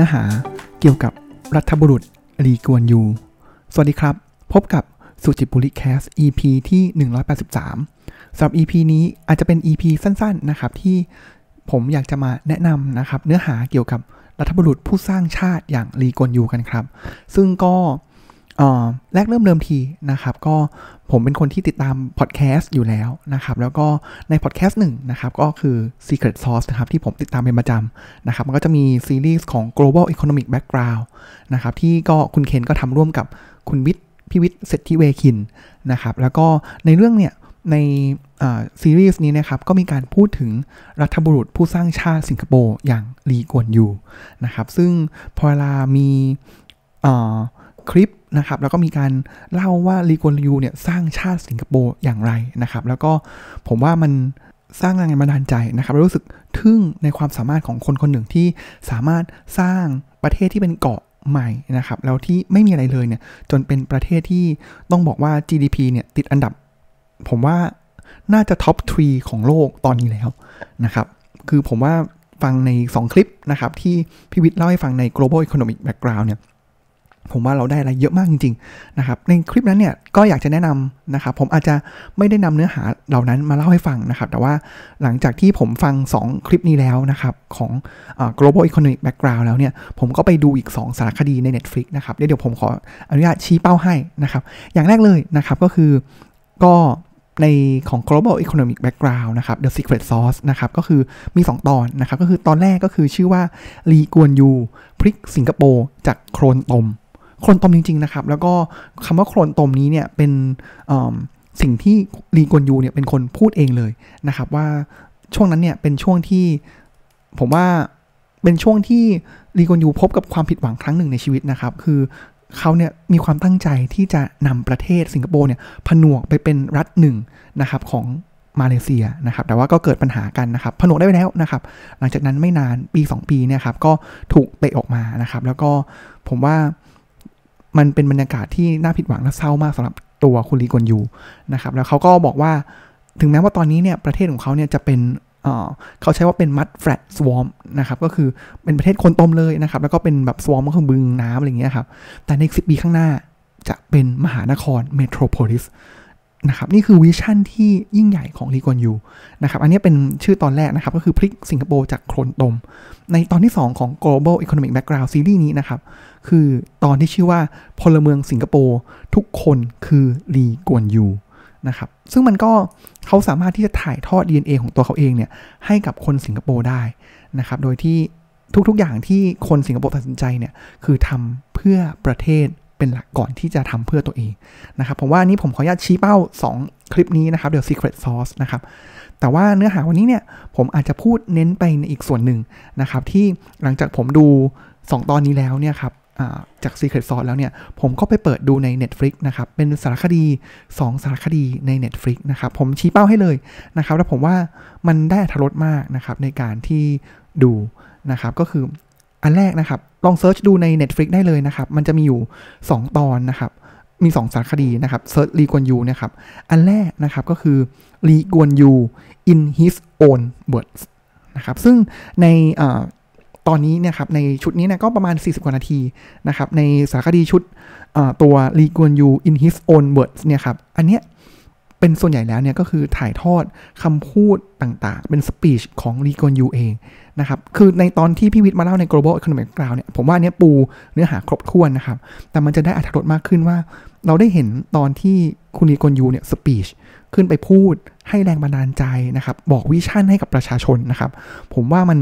นื้อหาเกี่ยวกับรัฐบุรุษรีกวนยู สวัสดีครับ พบกับสุจิบุริแคส EP ที่ 183สำหรับ EP นี้อาจจะเป็น EP สั้นๆนะครับที่ผมอยากจะมาแนะนำนะครับ เนื้อหาเกี่ยวกับรัฐบุรุษผู้สร้างชาติอย่างรีกวนยูกันครับ ซึ่งก็ แรกเริ่มเดิมทีนะครับ ก็ผมเป็นคนที่ติดตามพอดแคสต์อยู่แล้วนะครับ แล้วก็ในพอดแคสต์หนึ่งนะครับ ก็คือ Secret Sauce นะครับ ที่ผมติดตามเป็นประจำนะครับ มันก็จะมีซีรีส์ของ global economic background นะครับ ที่ก็คุณเคนก็ทำร่วมกับคุณวิทย์พิวิทย์เศรษฐิเวคินนะครับ แล้วก็ในเรื่องเนี่ยในซีรีส์นี้นะครับก็มีการพูดถึงรัฐบุรุษผู้สร้างชาติสิงคโปร์อย่างลีกวนยูนะครับ ซึ่งพอเวลามีคลิป นะครับ แล้วก็มีการเล่าว่าลีกวนยูเนี่ยสร้างชาติสิงคโปร์อย่างไรนะครับ แล้วก็ผมว่ามันสร้างแรงบันดาลใจนะครับรู้สึกทึ่งในความสามารถของคนคนหนึ่งที่สามารถสร้างประเทศที่เป็นเกาะใหม่นะครับ แล้วที่ไม่มีอะไรเลยเนี่ย จนเป็นประเทศที่ต้องบอกว่า GDP เนี่ยติดอันดับ ผมว่าน่าจะท็อปทรีของโลกตอนนี้แล้วนะครับ คือผมว่าฟังใน 2 คลิปนะครับ ที่พี่วิทย์เล่าให้ฟังใน global economic background เนี่ย ผมว่าเราได้อะไรเยอะมากจริงๆนะครับในคลิปนั้นเนี่ยก็อยากจะแนะนำนะครับผมอาจจะไม่ได้นำเนื้อหาเหล่านั้นมาเล่าให้ฟังนะครับ แต่ว่าหลังจากที่ผมฟัง 2 คลิปนี้แล้วนะครับของ global economic background แล้วเนี่ยผมก็ไปดูอีก 2 สารคดีใน Netflix นะครับเดี๋ยวผมขออนุญาตชี้เป้าให้นะครับอย่างแรกเลยนะครับก็คือก็ในของ global economic background นะครับ the secret sauce นะครับก็คือมี 2 ตอนนะครับก็คือตอนแรกก็คือชื่อว่าลีกวนยูพริกสิงคโปร์จากโครนตม โครนตมจริง ๆ นะครับ แล้วก็คำว่าโครนตมนี้เนี่ยเป็นสิ่งที่ลีกวนยูเนี่ยเป็นคนพูดเองเลยนะครับ ว่าช่วงนั้นเนี่ยเป็นช่วงที่ผมว่าเป็นช่วงที่ลีกวนยูพบกับความผิดหวังครั้งหนึ่งในชีวิตนะครับ คือเขาเนี่ยมีความตั้งใจที่จะนำประเทศสิงคโปร์เนี่ยผนวกไปเป็นรัฐหนึ่งนะครับของมาเลเซียนะครับ แต่ว่าก็เกิดปัญหากันนะครับ ผนวกได้ไปแล้วนะครับ หลังจากนั้นไม่นานปี 2 ปีเนี่ยครับก็ถูกเตะออกมานะครับ แล้วก็ผมว่า มันเป็นบรรยากาศที่น่าผิดหวังและเศร้ามากสำหรับตัวคุณลีกวนยูนะครับแล้วเขาก็บอกว่าถึงแม้ว่าตอนนี้เนี่ยประเทศของเขาเนี่ยจะเป็นเขาใช้ว่าเป็นมัดแฟลตสวอมนะครับก็คือเป็นประเทศคนต้มเลยนะครับแล้วก็เป็นแบบสวอมก็คือบึงน้ำอะไรอย่างเงี้ยครับแต่ในสิปีข้างหน้าจะเป็นมหานครเมโทรโพลิส นะครับนี่คือวิชั่นที่ยิ่งใหญ่ของลีกวนยูนะครับอันนี้เป็นชื่อตอนแรกนะครับ ก็คือพลิกสิงคโปร์จากโคลนตม ในตอนที่ 2 ของ global economic background ซีรีส์นี้นะครับ คือตอนที่ชื่อว่าพลเมืองสิงคโปร์ทุกคนคือลีกวนยูนะครับซึ่งมันก็เขาสามารถที่จะถ่ายทอด DNA ของตัวเขาเองเนี่ยให้กับคนสิงคโปร์ได้นะครับโดยที่ทุกๆอย่างที่คนสิงคโปร์ตัดสินใจเนี่ยคือทำเพื่อประเทศ เป็นหลักก่อนที่จะทำเพื่อตัวเองนะครับผมว่านี้ผมขออนุญาตชี้เป้า 2 คลิปนี้นะครับเดี๋ยว Secret Sauce นะครับแต่ว่าเนื้อหาวันนี้เนี่ยผมอาจจะพูดเน้นไปในอีกส่วนหนึ่งนะครับที่หลังจากผมดู 2 ตอนนี้แล้วเนี่ยครับจาก Secret Sauce แล้วเนี่ยผมก็ไปเปิดดูใน Netflix นะครับเป็นสารคดี 2 สารคดีใน Netflix นะครับผมชี้เป้าให้เลยนะครับแล้วผมว่ามันได้ทรสมากนะครับในการที่ดูนะครับก็คือ อันแรกนะครับ ลองเซิร์ชดูใน Netflix ได้เลยนะครับ มันจะมีอยู่ 2 ตอนนะครับ มี 2 สารคดีนะครับ search ลีกวนยูนะครับ อันแรกนะครับก็คือลีกวนยู in his own words นะครับ ซึ่งในตอนนี้เนี่ยครับในชุดนี้นะก็ประมาณ 40 กว่านาทีนะครับ ในสารคดีชุดตัวลีกวนยู in his own words เนี่ยครับ อันเนี้ย เป็นส่วนใหญ่แล้วเนี่ยก็คือถ่ายทอดคำพูดต่างๆ เป็น speech ของลีกวนยูเองนะครับ คือในตอนที่พี่วิทย์มาเล่าใน Global Economic Background เนี่ย ผมว่าเนี้ยปูเนื้อหาครบถ้วนนะครับ แต่มันจะได้อัธรสมากขึ้นว่า เราได้เห็นตอนที่คุณลีกอนยูเนี่ยสปีชขึ้นไปพูดให้แรงบันดาลใจนะครับ บอกวิชั่นให้กับประชาชนนะครับ ผมว่ามัน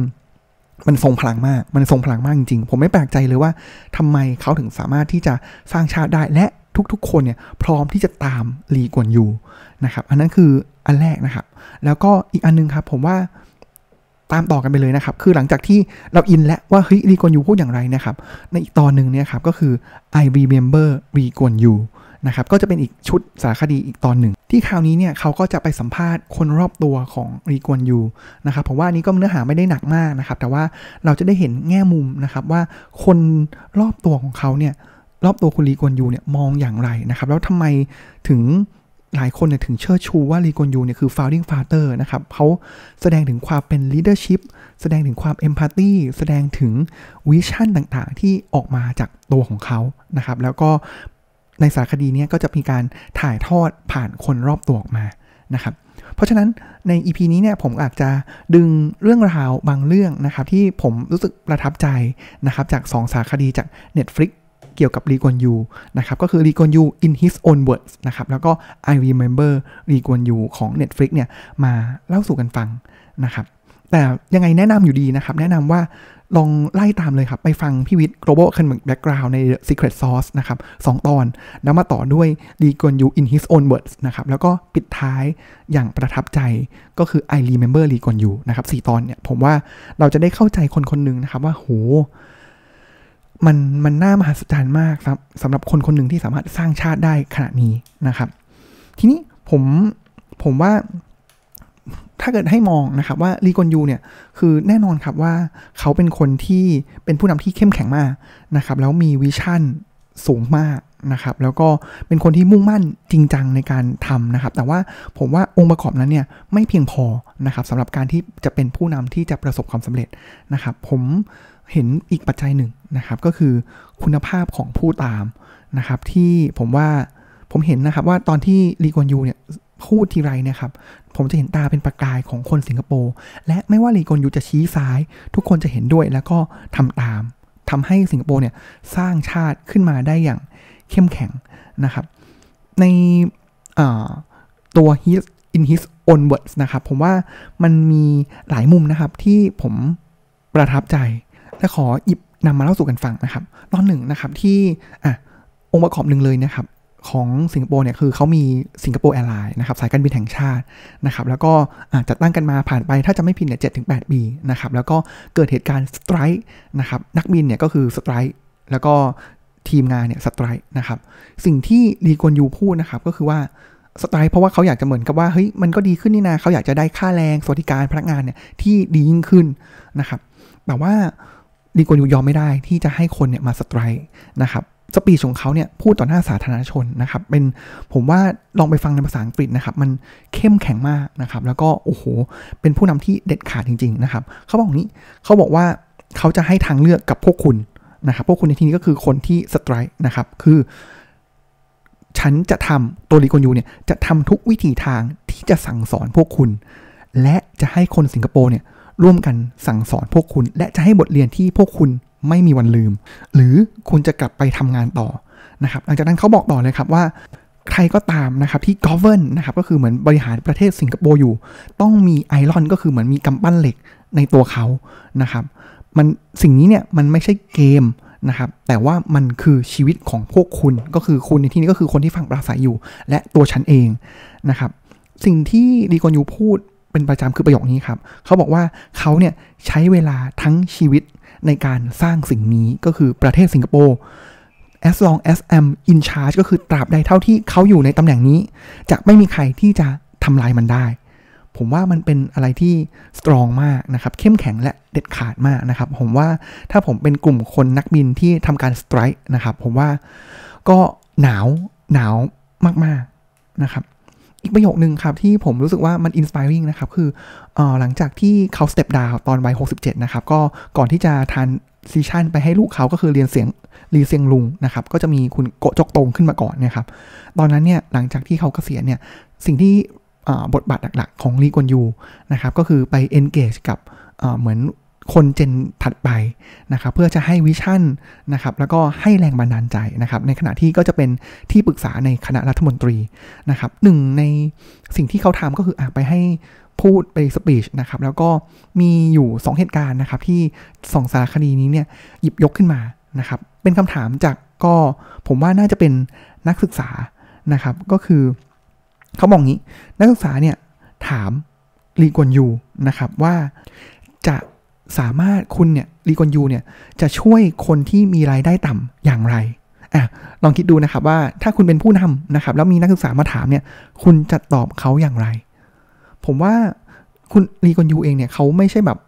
มันทรงพลังมาก มันทรงพลังมากจริงๆ ผมไม่แปลกใจเลยว่าทำไมเขาถึงสามารถที่จะสร้างชาติได้ และ ทุกๆ คนเนี่ยพร้อมที่จะตามลีกวนยูนะครับอันนั้นคืออันแรกนะครับ แล้วก็อีกอันนึงครับผมว่าตามต่อกันไปเลยนะครับ คือหลังจากที่เราอินแล้วว่าเฮ้ยรีกวนยูพูดอย่างไรนะครับ ในอีกตอนหนึ่งเนี่ยครับก็คือ I remember รีกวนยูนะครับก็จะเป็นอีกชุดสารคดีอีกตอนหนึ่ง ที่คราวนี้เนี่ยเขาก็จะไปสัมภาษณ์คนรอบตัวของรีกวนยูนะครับผมว่านี้ก็เนื้อหาไม่ได้หนักมากนะครับ แต่ว่าเราจะได้เห็นแง่มุมนะครับว่าคนรอบตัวของเขาเนี่ย รอบตัวคุณลีกวนยูเนี่ยมองอย่างไรนะครับ แล้วทำไมถึงหลายคนเนี่ยถึงเชิดชูว่าลีกอนยูเนี่ยคือ founding father นะครับเขาแสดงถึงความเป็น leadership แสดงถึงความ empathy แสดงถึงวิชั่นต่างๆ ที่ออกมาจากตัวของเขานะครับ แล้วก็ในสารคดีนี้ก็จะมีการถ่ายทอดผ่านคนรอบตัวออกมานะครับ เพราะฉะนั้นใน EP นี้เนี่ยผมอาจจะดึงเรื่องราวบางเรื่องนะครับ ที่ผมรู้สึกประทับใจนะครับ จาก 2 สารคดีจาก Netflix เกี่ยวกับลีกวนยูนะครับก็คือลีกวนยู in his own words นะครับแล้วก็ I remember ลีกวนยูของ Netflix เนี่ยมาเล่าสู่กันฟังนะครับแต่ยังไงแนะนำอยู่ดีนะครับ แนะนำว่าลองไล่ตามเลยครับ ไปฟังพี่วิทย์ global economic background ใน secret sauce นะครับสตอน แล้วมาต่อด้วยลีกวนยู in his own words นะครับ แล้วก็ปิดท้ายอย่างประทับใจก็คือ I remember ลีกวนยูนะครับสตอนเนี่ย ผมว่าเราจะได้เข้าใจคนคนหนึ่งนะครับว่า โห มันมันน่ามหัศจรรย์มากครับสำหรับคนคนหนึ่งที่สามารถสร้างชาติได้ขนาดนี้นะครับ ทีนี้ผมผมว่าถ้าเกิดให้มองนะครับว่าลีกอนยูเนี่ยคือแน่นอนครับว่าเขาเป็นคนที่เป็นผู้นำที่เข้มแข็งมากนะครับ แล้วมีวิชั่นสูงมากนะครับ แล้วก็เป็นคนที่มุ่งมั่นจริงจังในการทำนะครับ แต่ว่าผมว่าองค์ประกอบนั้นเนี่ยไม่เพียงพอนะครับสำหรับการที่จะเป็นผู้นำที่จะประสบความสำเร็จนะครับ ผม เห็นอีกปัจจัยหนึ่งนะครับก็คือคุณภาพของผู้ตามนะครับที่ผมว่าผมเห็นนะครับว่าตอนที่ลีกอนยูเนี่ยพูดทีไรนี่ยครับ ผมจะเห็นตาเป็นประกายของคนสิงคโปร์และไม่ว่าลีกอนยูจะชี้ซ้าย ทุกคนจะเห็นด้วยแล้วก็ทำตามทำให้สิงคโปร์เนี่ยสร้างชาติขึ้นมาได้อย่างเข้มแข็งนะครับ ในตัว his in his own words นะครับ ผมว่ามันมีหลายมุมนะครับที่ผมประทับใจ และขอหยิบนำมาเล่าสู่กันฟังนะครับ ตอนหนึ่งนะครับที่อะองค์ประกอบหนึ่งเลยนะครับของสิงคโปร์เนี่ยคือเขามี Singapore Airlines นะครับสายการบินแห่งชาตินะครับแล้วก็จัดตั้งกันมาผ่านไปถ้าจะไม่ผิดเนี่ยเจ็ดถึงแปดปีนะครับแล้วก็เกิดเหตุการณ์ strike นะครับนักบินเนี่ยก็คือ strike แล้วก็ทีมงานเนี่ย strike นะครับสิ่งที่ลีกวนยูพูดนะครับก็คือว่า strike เพราะว่าเขาอยากจะเหมือนกับว่าเฮ้ยมันก็ดีขึ้นนี่นาเขาอยากจะได้ค่าแรงสวัสดิการพนักงานเนี่ยที่ดียิ่งขึ้นนะครับแต่ว่า ลีกวนยูยอมไม่ได้ที่จะให้คนเนี่ยมาสไตร์ นะครับ สปีชของเขาเนี่ยพูดต่อหน้าสาธารณชนนะครับ เป็นผมว่าลองไปฟังในภาษาอังกฤษนะครับ มันเข้มแข็งมากนะครับ แล้วก็โอ้โห เป็นผู้นำที่เด็ดขาดจริง ๆ นะครับ เขาบอกนี้เขาบอกว่าเขาจะให้ทางเลือกกับพวกคุณนะครับ พวกคุณในที่นี้ก็คือคนที่สไตร์นะครับ คือฉันจะทำตัวลีกอนยูเนี่ยจะทำทุกวิธีทางที่จะสั่งสอนพวกคุณ และจะให้คนสิงคโปร์เนี่ย ร่วมกันสั่งสอนพวกคุณ และจะให้บทเรียนที่พวกคุณไม่มีวันลืม หรือคุณจะกลับไปทำงานต่อนะครับหลังจากนั้นเขาบอกต่อเลยครับว่าใครก็ตามนะครับที่ govern นะครับก็คือเหมือนบริหารประเทศสิงคโปร์อยู่ ต้องมีไอรอนก็คือเหมือนมีกำปั้นเหล็กในตัวเขานะครับมันสิ่งนี้เนี่ยมันไม่ใช่เกมนะครับแต่ว่ามันคือชีวิตของพวกคุณก็คือคุณในที่นี้ก็คือคนที่ฟังปราศัยอยู่ และตัวฉันเองนะครับสิ่งที่ดีกอนยูพูด เป็นประจำคือประโยคนี้ครับเขาบอกว่าเขาเนี่ยใช้เวลาทั้งชีวิตในการสร้างสิ่งนี้ก็คือประเทศสิงคโปร์ as long as I'm in charge ก็คือตราบใดเท่าที่เขาอยู่ในตำแหน่งนี้ จะไม่มีใครที่จะทำลายมันได้ ผมว่ามันเป็นอะไรที่สตรองมากนะครับ เข้มแข็งและเด็ดขาดมากนะครับ ผมว่าถ้าผมเป็นกลุ่มคนนักบินที่ทำการสไตร์นะครับ ผมว่าก็หนาวหนาวมากๆนะครับ อีกประโยคนึงครับ ที่ผมรู้สึกว่ามัน inspiring นะครับ คืออหลังจากที่เขา step down ตอนวัย67 นะครับ ก็ก่อนที่จะ transition ไปให้ลูกเขาก็คือเรียนเสียงรีเซียงลุงนะครับ ก็จะมีคุณโก๊ะจ๊กตงขึ้นมาก่อนนะครับ ตอนนั้นเนี่ยหลังจากที่เขาเกษียณเนี่ยสิ่งที่บทบาทหลักๆ ของลีกวนยูนะครับก็คือไป engage กับเหมือน คน genถัดไปนะครับเพื่อจะให้วิชั่นนะครับแล้วก็ให้แรงบันดาลใจนะครับในขณะที่ก็จะเป็นที่ปรึกษาในคณะรัฐมนตรีนะครับหนึ่งในสิ่งที่เขาทำก็คืออไปให้พูดไปสปีชนะครับแล้วก็มีอยู่ 2 เหตุการณ์นะครับที่สองสารคดีนี้เนี่ยหยิบยกขึ้นมานะครับเป็นคำถามจากก็ผมว่าน่าจะเป็นนักศึกษานะครับก็คือเขาบอกงี้นักศึกษาเนี่ยถามลีกวนยูนะครับว่าจะ สามารถคุณเนี่ยลีกวนยูเนี่ยจะช่วยคนที่มีรายได้ต่ำอย่างไรอะลองคิดดูนะครับว่าถ้าคุณเป็นผู้นำนะครับ แล้วมีนักศึกษามาถามเนี่ย คุณจะตอบเขาอย่างไร ผมว่าคุณลีกวนยูเองเนี่ยเขาไม่ใช่แบบ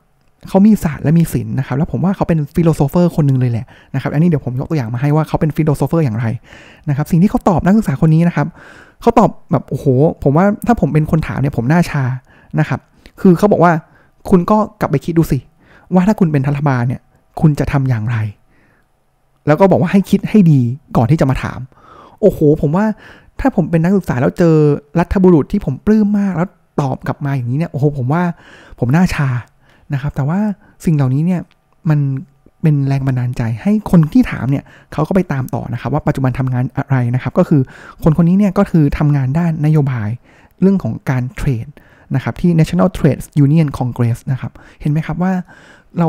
เขามีศาสตร์และมีศิลป์นะครับ แล้วผมว่าเขาเป็น philosopher คนหนึ่งเลยแหละนะครับ อันนี้เดี๋ยวผมยกตัวอย่างมาให้ว่าเขาเป็น philosopher อย่างไรนะครับ สิ่งที่เขาตอบนักศึกษาคนนี้นะครับเขาตอบแบบโอ้โห ผมว่าถ้าผมเป็นคนถามเนี่ยผมหน้าชานะครับ คือเขาบอกว่าคุณก็กลับไปคิดดูสิ ว่าถ้าคุณเป็นรัฐบาลเนี่ย คุณจะทำอย่างไร แล้วก็บอกว่าให้คิดให้ดีก่อนที่จะมาถาม โอ้โห ผมว่าถ้าผมเป็นนักศึกษาแล้วเจอรัฐบุรุษที่ผมปลื้มมากแล้วตอบกลับมาอย่างนี้เนี่ยโอ้โหผมว่าผมหน้าชานะครับ แต่ว่าสิ่งเหล่านี้เนี่ยมันเป็นแรงบันดาลใจให้คนที่ถามเนี่ยเขาก็ไปตามต่อนะครับ ว่าปัจจุบันทำงานอะไรนะครับ ก็คือคนคนนี้เนี่ยก็คือทำงานด้านนโยบายเรื่องของการเทรดนะครับที่ National Trade Union Congress นะครับ เห็นไหมครับว่า เรา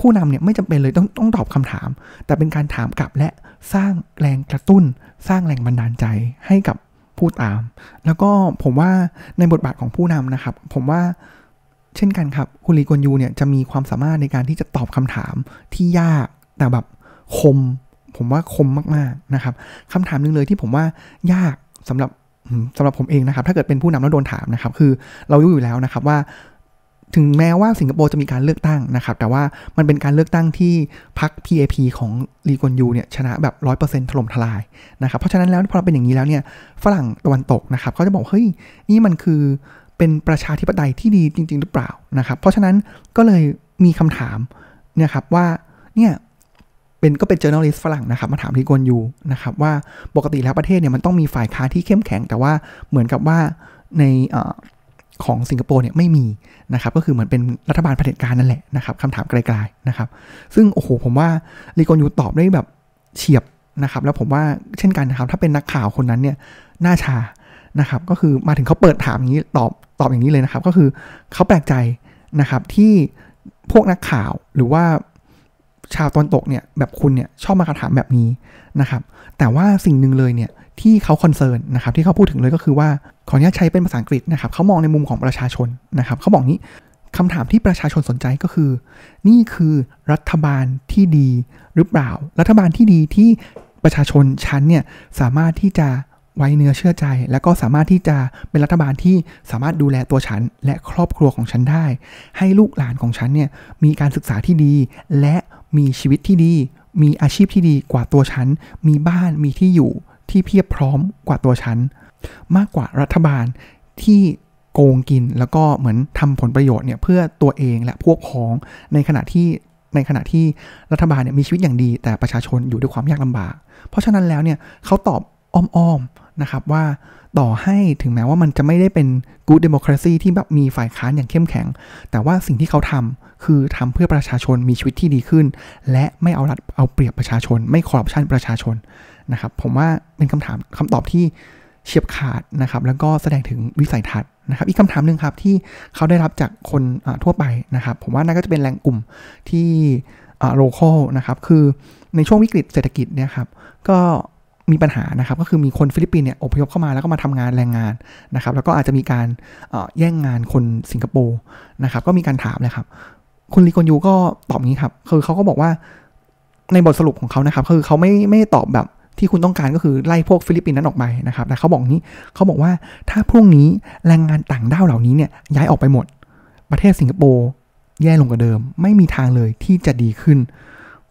ผู้นำเนี่ยไม่จำเป็นเลยต้องต้องตอบคำถาม แต่เป็นการถามกลับและสร้างแรงกระตุ้น สร้างแรงบันดาลใจให้กับผู้ตาม แล้วก็ผมว่าในบทบาทของผู้นำนะครับ ผมว่าเช่นกันครับคุณลีกวนยูเนี่ยจะมีความสามารถในการที่จะตอบคำถามที่ยากแต่แบบคม ผมว่าคมมากๆนะครับคำถามนึงเลยที่ผมว่ายากสำหรับสำหรับผมเองนะครับ ถ้าเกิดเป็นผู้นำแล้วโดนถามนะครับ คือเรารู้อยู่แล้วนะครับว่า ถึงแม้ว่าสิงคโปร์จะมีการเลือกตั้งนะครับ แต่ว่ามันเป็นการเลือกตั้งที่พรรค PAP ของลีกวนยูเนี่ยชนะแบบร้อยเปอร์เซ็นต์ถล่มทลายนะครับ เพราะฉะนั้นแล้วพอเป็นอย่างนี้แล้วเนี่ยฝรั่งตะวันตกนะครับเขาจะบอกเฮ้ยนี่มันคือเป็นประชาธิปไตยที่ดีจริง ๆ หรือเปล่านะครับ เพราะฉะนั้นก็เลยมีคำถามเนี่ยครับว่าเนี่ยเป็นก็เป็น journalist ฝรั่งนะครับ มาถามลีกวนยูนะครับว่าปกติแล้วประเทศเนี่ยมันต้องมีฝ่ายค้านที่เข้มแข็ง แต่ว่าเหมือนกับว่าในอ ของสิงคโปร์เนี่ยไม่มีนะครับก็คือเหมือนเป็นรัฐบาลเผด็จการนั่นแหละนะครับคำถามไกลๆนะครับ ซึ่งโอ้โหผมว่าลีกวนยูตอบได้แบบเฉียบนะครับ แล้วผมว่าเช่นกันนะครับถ้าเป็นนักข่าวคนนั้นเนี่ยหน้าชานะครับ ก็คือมาถึงเขาเปิดถามอย่างนี้ตอบตอบอย่างนี้เลยนะครับ ก็คือเขาแปลกใจนะครับที่พวกนักข่าวหรือว่า ชาวตอนตกเนี่ยแบบคุณเนี่ยชอบมาคำถามแบบนี้นะครับ แต่ว่าสิ่งหนึ่งเลยเนี่ยที่เขาคอนเซิร์นนะครับที่เขาพูดถึงเลยก็คือว่าขออนุญาตใช้เป็นภาษาอังกฤษนะครับเขามองในมุมของประชาชนนะครับเขาบอกนี้คำถามที่ประชาชนสนใจก็คือ นี่คือรัฐบาลที่ดีหรือเปล่า รัฐบาลที่ดีที่ประชาชนชั้นเนี่ยสามารถที่จะไว้เนื้อเชื่อใจ และก็สามารถที่จะเป็นรัฐบาลที่สามารถดูแลตัวฉัน และครอบครัวของฉันได้ ให้ลูกหลานของฉันเนี่ยมีการศึกษาที่ดี และ มีชีวิตที่ดี มีอาชีพที่ดีกว่าตัวฉัน มีบ้านมีที่อยู่ที่เพียบพร้อมกว่าตัวฉัน มากกว่ารัฐบาลที่โกงกินแล้วก็เหมือนทำผลประโยชน์เนี่ยเพื่อตัวเองและพวกพ้องในขณะที่ในขณะที่รัฐบาลเนี่ยมีชีวิตอย่างดี แต่ประชาชนอยู่ด้วยความยากลำบาก เพราะฉะนั้นแล้วเนี่ยเขาตอบอ้อมๆนะครับว่า ต่อให้ถึงแม้ว่ามันจะไม่ได้เป็น good democracy ที่แบบมีฝ่ายค้านอย่างเข้มแข็ง แต่ว่าสิ่งที่เขาทำคือทำเพื่อประชาชนมีชีวิตที่ดีขึ้น และไม่เอารัดเอาเปรียบประชาชน ไม่คอร์รัปชันประชาชนนะครับ ผมว่าเป็นคำถามคำตอบที่เฉียบขาดนะครับ แล้วก็แสดงถึงวิสัยทัศน์นะครับ อีกคำถามหนึ่งครับที่เขาได้รับจากคนทั่วไปนะครับ ผมว่าน่าก็จะเป็นแรงกลุ่มที่ local นะครับ คือในช่วงวิกฤตเศรษฐกิจเนี่ยครับ ก็ มีปัญหานะครับก็คือมีคนฟิลิปปินส์เนี่ยอพยพเข้ามาแล้วก็มาทำงานแรงงานนะครับ แล้วก็อาจจะมีการแย่งงานคนสิงคโปร์นะครับ ก็มีการถามเลยครับคุณลีกวนยูก็ตอบงี้ครับคือเขาก็บอกว่าในบทสรุปของเขานะครับ คือเขาไม่ไม่ตอบแบบที่คุณต้องการก็คือไล่พวกฟิลิปปินส์นั้นออกไปนะครับ แต่เขาบอกนี้เขาบอกว่าถ้าพรุ่งนี้แรงงานต่างด้าวเหล่านี้เนี่ยย้ายออกไปหมด ประเทศสิงคโปร์แย่ลงกว่าเดิม ไม่มีทางเลยที่จะดีขึ้น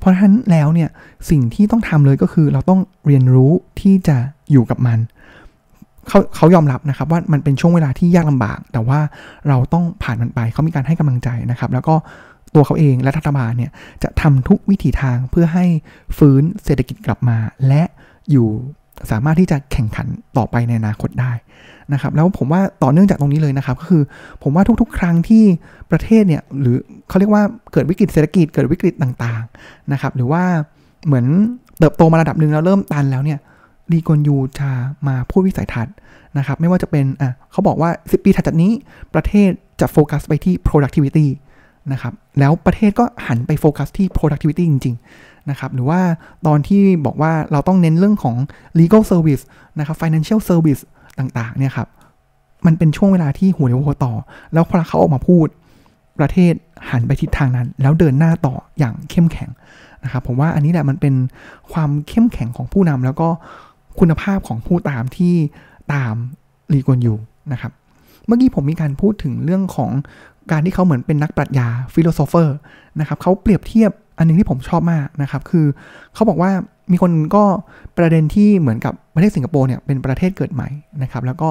ราะฉะนั้นแล้วเนี่ยสิ่งที่ต้องทำเลยก็คือเราต้องเรียนรู้ที่จะอยู่กับมันเขาเขายอมรับนะครับว่ามันเป็นช่วงเวลาที่ยากลำบาก แต่ว่าเราต้องผ่านมันไปเขามีการให้กำลังใจนะครับ แล้วก็ตัวเขาเองและรัฐบาลเนี่ยจะทำทุกวิถีทางเพื่อให้ฟื้นเศรษฐกิจกลับมา และอยู่ สามารถที่จะแข่งขันต่อไปในอนาคตได้นะครับแล้วผมว่าต่อเนื่องจากตรงนี้เลยนะครับก็คือผมว่าทุกๆ ครั้งที่ประเทศเนี่ยหรือเขาเรียกว่าเกิดวิกฤตเศรษฐกิจเกิดวิกฤตต่างๆนะครับหรือว่าเหมือนเติบโตมาระดับหนึ่งแล้วเริ่มตันแล้วเนี่ยลีกอนยูจะมาพูดวิสัยทัศน์นะครับไม่ว่าจะเป็นอะเขาบอกว่า 10 ปีถัดจากนี้ประเทศจะโฟกัสไปที่ productivity นะครับ แล้วประเทศก็หันไปโฟกัสที่ productivity จริง ๆ นะครับ หรือว่าตอนที่บอกว่าเราต้องเน้นเรื่องของ legal service นะครับ financial service ต่าง ๆ เนี่ยครับ มันเป็นช่วงเวลาที่หัวเรียวหัวต่อ แล้วพอเขาออกมาพูด ประเทศหันไปทิศทางนั้น แล้วเดินหน้าต่ออย่างเข้มแข็งนะครับ ผมว่าอันนี้แหละมันเป็นความเข้มแข็งของผู้นำแล้วก็คุณภาพของผู้ตามที่ตามลีกวนยูนะครับ เมื่อกี้ผมมีการพูดถึงเรื่องของการที่เขาเหมือนเป็นนักปรัชญา philosopher นะครับเขาเปรียบเทียบอันนึงที่ผมชอบมากนะครับ คือเขาบอกว่ามีคนก็ประเด็นที่เหมือนกับประเทศสิงคโปร์เนี่ยเป็นประเทศเกิดใหม่นะครับ แล้วก็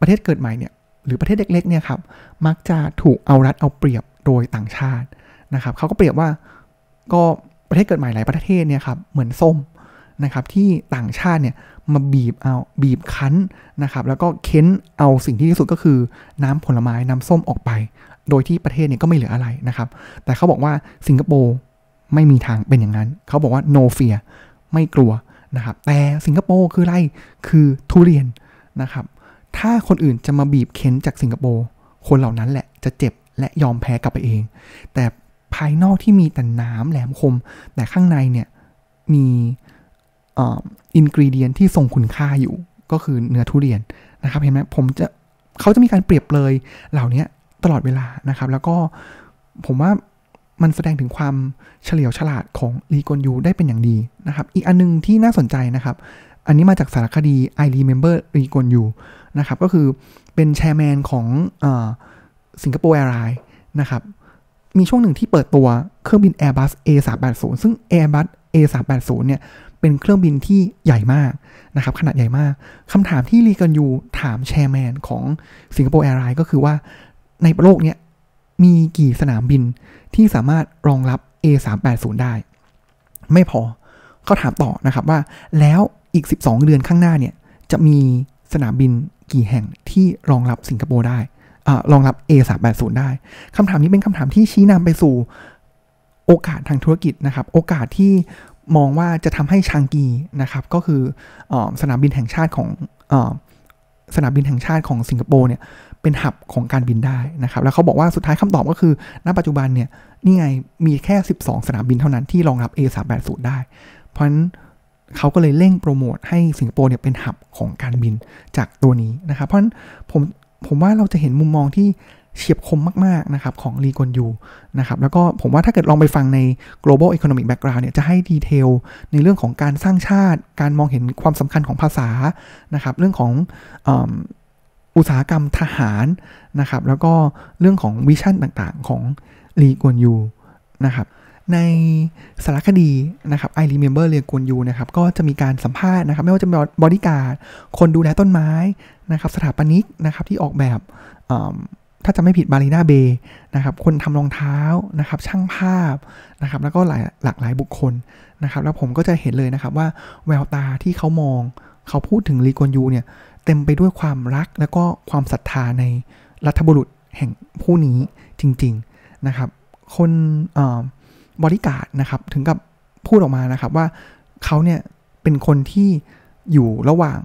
ประเทศเกิดใหม่เนี่ยหรือประเทศเล็กๆเนี่ยครับมักจะถูกเอารัดเอาเปรียบโดยต่างชาตินะครับเขาก็เปรียบว่าก็ประเทศเกิดใหม่หลายประเทศเนี่ยครับเหมือนส้มนะครับที่ต่างชาติเนี่ย มาบีบเอาบีบคั้นนะครับแล้วก็เค้นเอาสิ่งที่ที่สุดก็คือน้ำผลไม้น้ำส้มออกไป โดยที่ประเทศเนี่ยก็ไม่เหลืออะไรนะครับ แต่เขาบอกว่าสิงคโปร์ไม่มีทางเป็นอย่างนั้น เขาบอกว่า no fear ไม่กลัวนะครับ แต่สิงคโปร์คืออะไร คือทุเรียนนะครับ ถ้าคนอื่นจะมาบีบเค้นจากสิงคโปร์คนเหล่านั้นแหละจะเจ็บและยอมแพ้กลับไปเอง แต่ภายนอกที่มีแต่น้ำแหลมคม แต่ข้างในเนี่ยมี ingredient ที่ทรงคุณค่าอยู่ก็คือเนื้อทุเรียนนะครับ เห็นไหมผมจะเขาจะมีการเปรียบเปรยเหล่านี้ตลอดเวลานะครับ แล้วก็ผมว่ามันแสดงถึงความเฉลียวฉลาดของลีกวนยูได้เป็นอย่างดีนะครับ อีกอันนึงที่น่าสนใจนะครับ อันนี้มาจากสารคดี I Remember ลีกอนยูนะครับ ก็คือเป็น chairman ของ Singapore Airlines นะครับ มีช่วงหนึ่งที่เปิดตัวเครื่องบิน Airbus A380 ซึ่ง Airbus A380 เนี่ย เป็นเครื่องบินที่ใหญ่มากนะครับขนาดใหญ่มากคำถามที่ลีกวนยูถาม chairman ของ Singapore Airlines ก็คือว่าในโลกเนี้ยมีกี่สนามบินที่สามารถรองรับ A380 ได้ ไม่พอเขาถามต่อนะครับว่าแล้วอีก 12 เดือนข้างหน้าเนี่ยจะมีสนามบินกี่แห่งที่รองรับสิงคโปร์ได้รองรับ A380 ได้คำถามนี้เป็นคำถามที่ชี้นำไปสู่โอกาสทางธุรกิจนะครับ โอกาสที่ มองว่าจะทำให้ชางกีนะครับก็คืออสนามบินแห่งชาติของอสนามบินแห่งชาติของสิงคโปร์เนี่ยเป็นหับของการบินได้นะครับ แล้วเขาบอกว่าสุดท้ายคำตอบก็คือ ณปัจจุบันเนี่ยนี่ไงมีแค่ 12 สนามบินเท่านั้นที่รองรับ A380 ได้ เพราะฉะนั้นเขาก็เลยเร่งโปรโมทให้สิงคโปร์เนี่ยเป็นหับของการบินจากตัวนี้นะครับ เพราะฉะนั้นผมผมว่าเราจะเห็นมุมมองที่ เฉียบคมมากๆนะครับของลีกอนยูนะครับแล้วก็ผมว่าถ้าเกิดลองไปฟังใน global economic background เนี่ยจะให้ดีเทลในเรื่องของการสร้างชาติ การมองเห็นความสำคัญของภาษานะครับเรื่องของอุตสาหกรรมทหารนะครับแล้วก็เรื่องของวิชั่นต่างๆของลีกวนยูนะครับในสารคดีนะครับ I remember Lee Kuan Yew นะครับก็จะมีการสัมภาษณ์นะครับ ไม่ว่าจะเป็นบอดี้การ์ดคนดูแลต้นไม้นะครับ สถาปนิกนะครับที่ออกแบบ ถ้าจำไม่ผิด Marina Bay นะครับคนทำรองเท้านะครับช่างภาพนะครับแล้วก็หลายหลากหลายบุคคลนะครับแล้วผมก็จะเห็นเลยนะครับว่าแววตาที่เขามองเขาพูดถึงลีกวนยูเนี่ยเต็มไปด้วยความรักแล้วก็ความศรัทธาในรัฐบุรุษแห่งผู้นี้จริงๆนะครับ คนบริการนะครับถึงกับพูดออกมานะครับว่าเขาเนี่ยเป็นคนที่อยู่ระหว่าง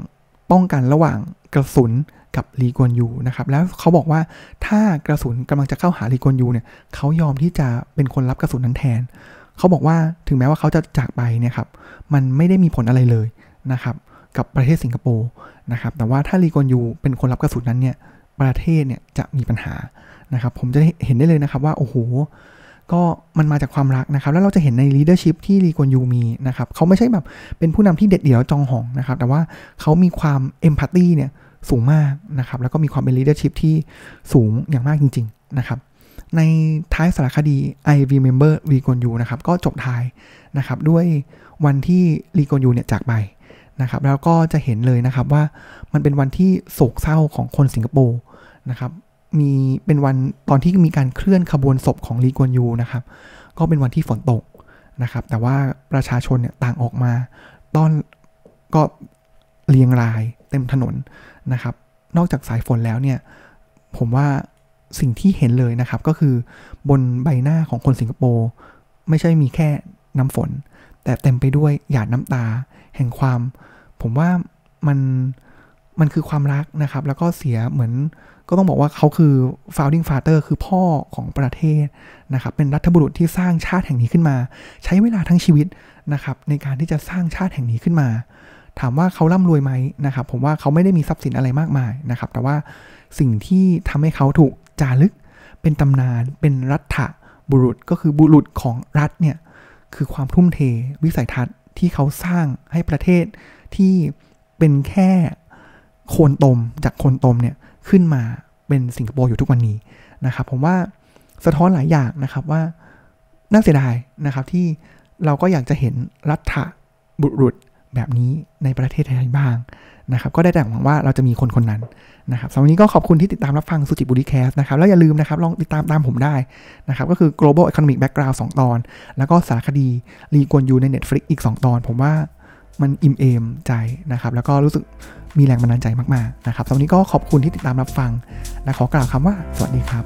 ป้องกันระหว่าง กระสุนกับลีกวนยูนะครับ แล้วเขาบอกว่าถ้ากระสุนกำลังจะเข้าหาลีกวนยูเนี่ยเขายอมที่จะเป็นคนรับกระสุนนั้นแทน เขาบอกว่าถึงแม้ว่าเขาจะจากไปเนี่ยครับ มันไม่ได้มีผลอะไรเลยนะครับ กับประเทศสิงคโปร์นะครับ แต่ว่าถ้าลีกอนยูเป็นคนรับกระสุนนั้นเนี่ย ประเทศเนี่ยจะมีปัญหานะครับ ผมจะเห็นได้เลยนะครับว่าโอ้โห ก็มันมาจากความรักนะครับ แล้วเราจะเห็นใน leadership ที่ลีกอนยูมีนะครับเขาไม่ใช่แบบเป็นผู้นำที่เด็ดเดี่ยวจองหองนะครับ แต่ว่าเขามีความเอมพัตตีเนี่ยสูงมากนะครับ แล้วก็มีความเป็น leadership ที่สูงอย่างมากจริง ๆ นะครับ ในท้ายสารคดี I remember ลีกอนยูนะครับ ก็จบท้ายนะครับด้วยวันที่ลีกอนยูเนี่ยจากไปนะครับ แล้วก็จะเห็นเลยนะครับว่ามันเป็นวันที่โศกเศร้าของคนสิงคโปร์นะครับ มีเป็นวันตอนที่มีการเคลื่อนขบวนศพของลีกวนยูนะครับ ก็เป็นวันที่ฝนตกนะครับ แต่ว่าประชาชนเนี่ยต่างออกมาต้อนก็เรียงรายเต็มถนนนะครับ นอกจากสายฝนแล้วเนี่ย ผมว่าสิ่งที่เห็นเลยนะครับ ก็คือบนใบหน้าของคนสิงคโปร์ไม่ใช่มีแค่น้ำฝน แต่เต็มไปด้วยหยาดน้ำตา แห่งความ ผมว่ามัน มันคือความรักนะครับ แล้วก็เสียเหมือนก็ต้องบอกว่าเขาคือ founding father คือพ่อของประเทศนะครับ เป็นรัฐบุรุษที่สร้างชาติแห่งนี้ขึ้นมา ใช้เวลาทั้งชีวิตนะครับในการที่จะสร้างชาติแห่งนี้ขึ้นมา ถามว่าเขาร่ำรวยไหมนะครับ ผมว่าเขาไม่ได้มีทรัพย์สินอะไรมากมายนะครับ แต่ว่าสิ่งที่ทำให้เขาถูกจารึก เป็นตำนาน เป็นรัฐบุรุษก็คือบุรุษของรัฐเนี่ยคือความทุ่มเทวิสัยทัศน์ที่เขาสร้างให้ประเทศที่เป็นแค่ โคนตมจากโคนตมเนี่ยขึ้นมาเป็นสิงคโปร์อยู่ทุกวันนี้นะครับ ผมว่าสะท้อนหลายอย่างนะครับว่าน่าเสียดายนะครับที่เราก็อยากจะเห็นรัฐบุรุษแบบนี้ในประเทศไทยบ้างนะครับ ก็ได้แต่หวังว่าเราจะมีคนคนนั้นนะครับสำหรับวันนี้ก็ขอบคุณที่ติดตามรับฟังสุจิบุรีแคสนะครับ แล้วอย่าลืมนะครับลองติดตามตามผมได้นะครับ ก็คือ global economic background 2 ตอน แล้วก็สารคดีรีกวนยูใน Netflix อีก 2 ตอน ผมว่า มันอิ่มเอมใจนะครับ แล้วก็รู้สึกมีแรงบันดาลใจมากๆนะครับสำหรับวันนี้ก็ขอบคุณที่ติดตามรับฟัง และขอกล่าวคำว่า สวัสดีครับ